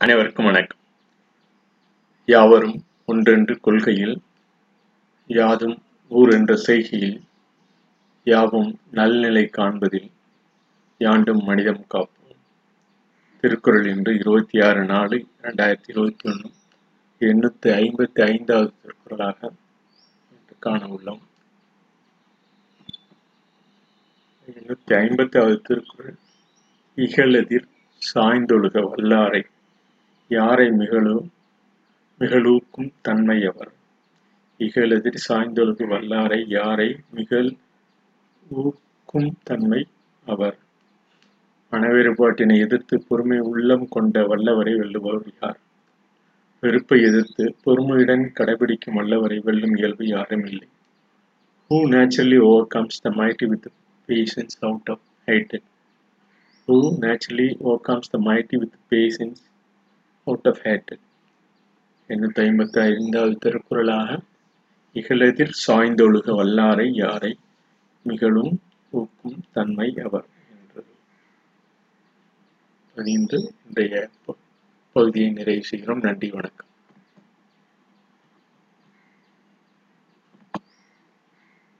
அனைவருக்கும் வணக்கம். யாவரும் ஒன்றென்று கொள்கையில் யாதும் ஊர் என்ற செய்கையில் யாவும் நல்நிலை காண்பதில் யாண்டும் மனிதம் காப்போம். திருக்குறள் இன்று இருபத்தி ஆறு நாலு இரண்டாயிரத்தி இருபத்தி ஒன்று எண்ணூத்தி ஐம்பத்தி ஐந்தாவது திருக்குறளாக காண உள்ளோம் எண்ணூத்தி ஐம்பத்தாவது திருக்குறள் இகழெதிர் சாய்ந்தொழுக வல்லாரை யாரை மிகழு மிகழூக்கும் தன்மையவர் இகழெதிர் சாய்ந்தொழுகு வல்லாரை யாரை மிகழ் ஊக்கும் தன்மை அவர்? மனவேறுபாட்டினை எதிர்த்து பொறுமை உள்ளம் கொண்ட வல்லவரை வெல்லுபவர் யார்? வெறுப்பை எதிர்த்து பொறுமையுடன் கடைபிடிக்கும் வல்லவரை வெல்லும் இயல்பு யாரும் இல்லை. Who naturally overcomes the mighty with patience out of height who naturally overcomes the mighty with patience out of hate எண்ணூத்தி ஐம்பத்தி ஐந்தாவது திருக்குறளாக இகழெதிர் சாய்ந்தொழுக வல்லாரை யாரை? மிகழும் ஊக்கும் தன்மை அவர் என்றது. பதிந்து இன்றைய பகுதியை நிறைவு செய்கிறோம். நன்றி வணக்கம்.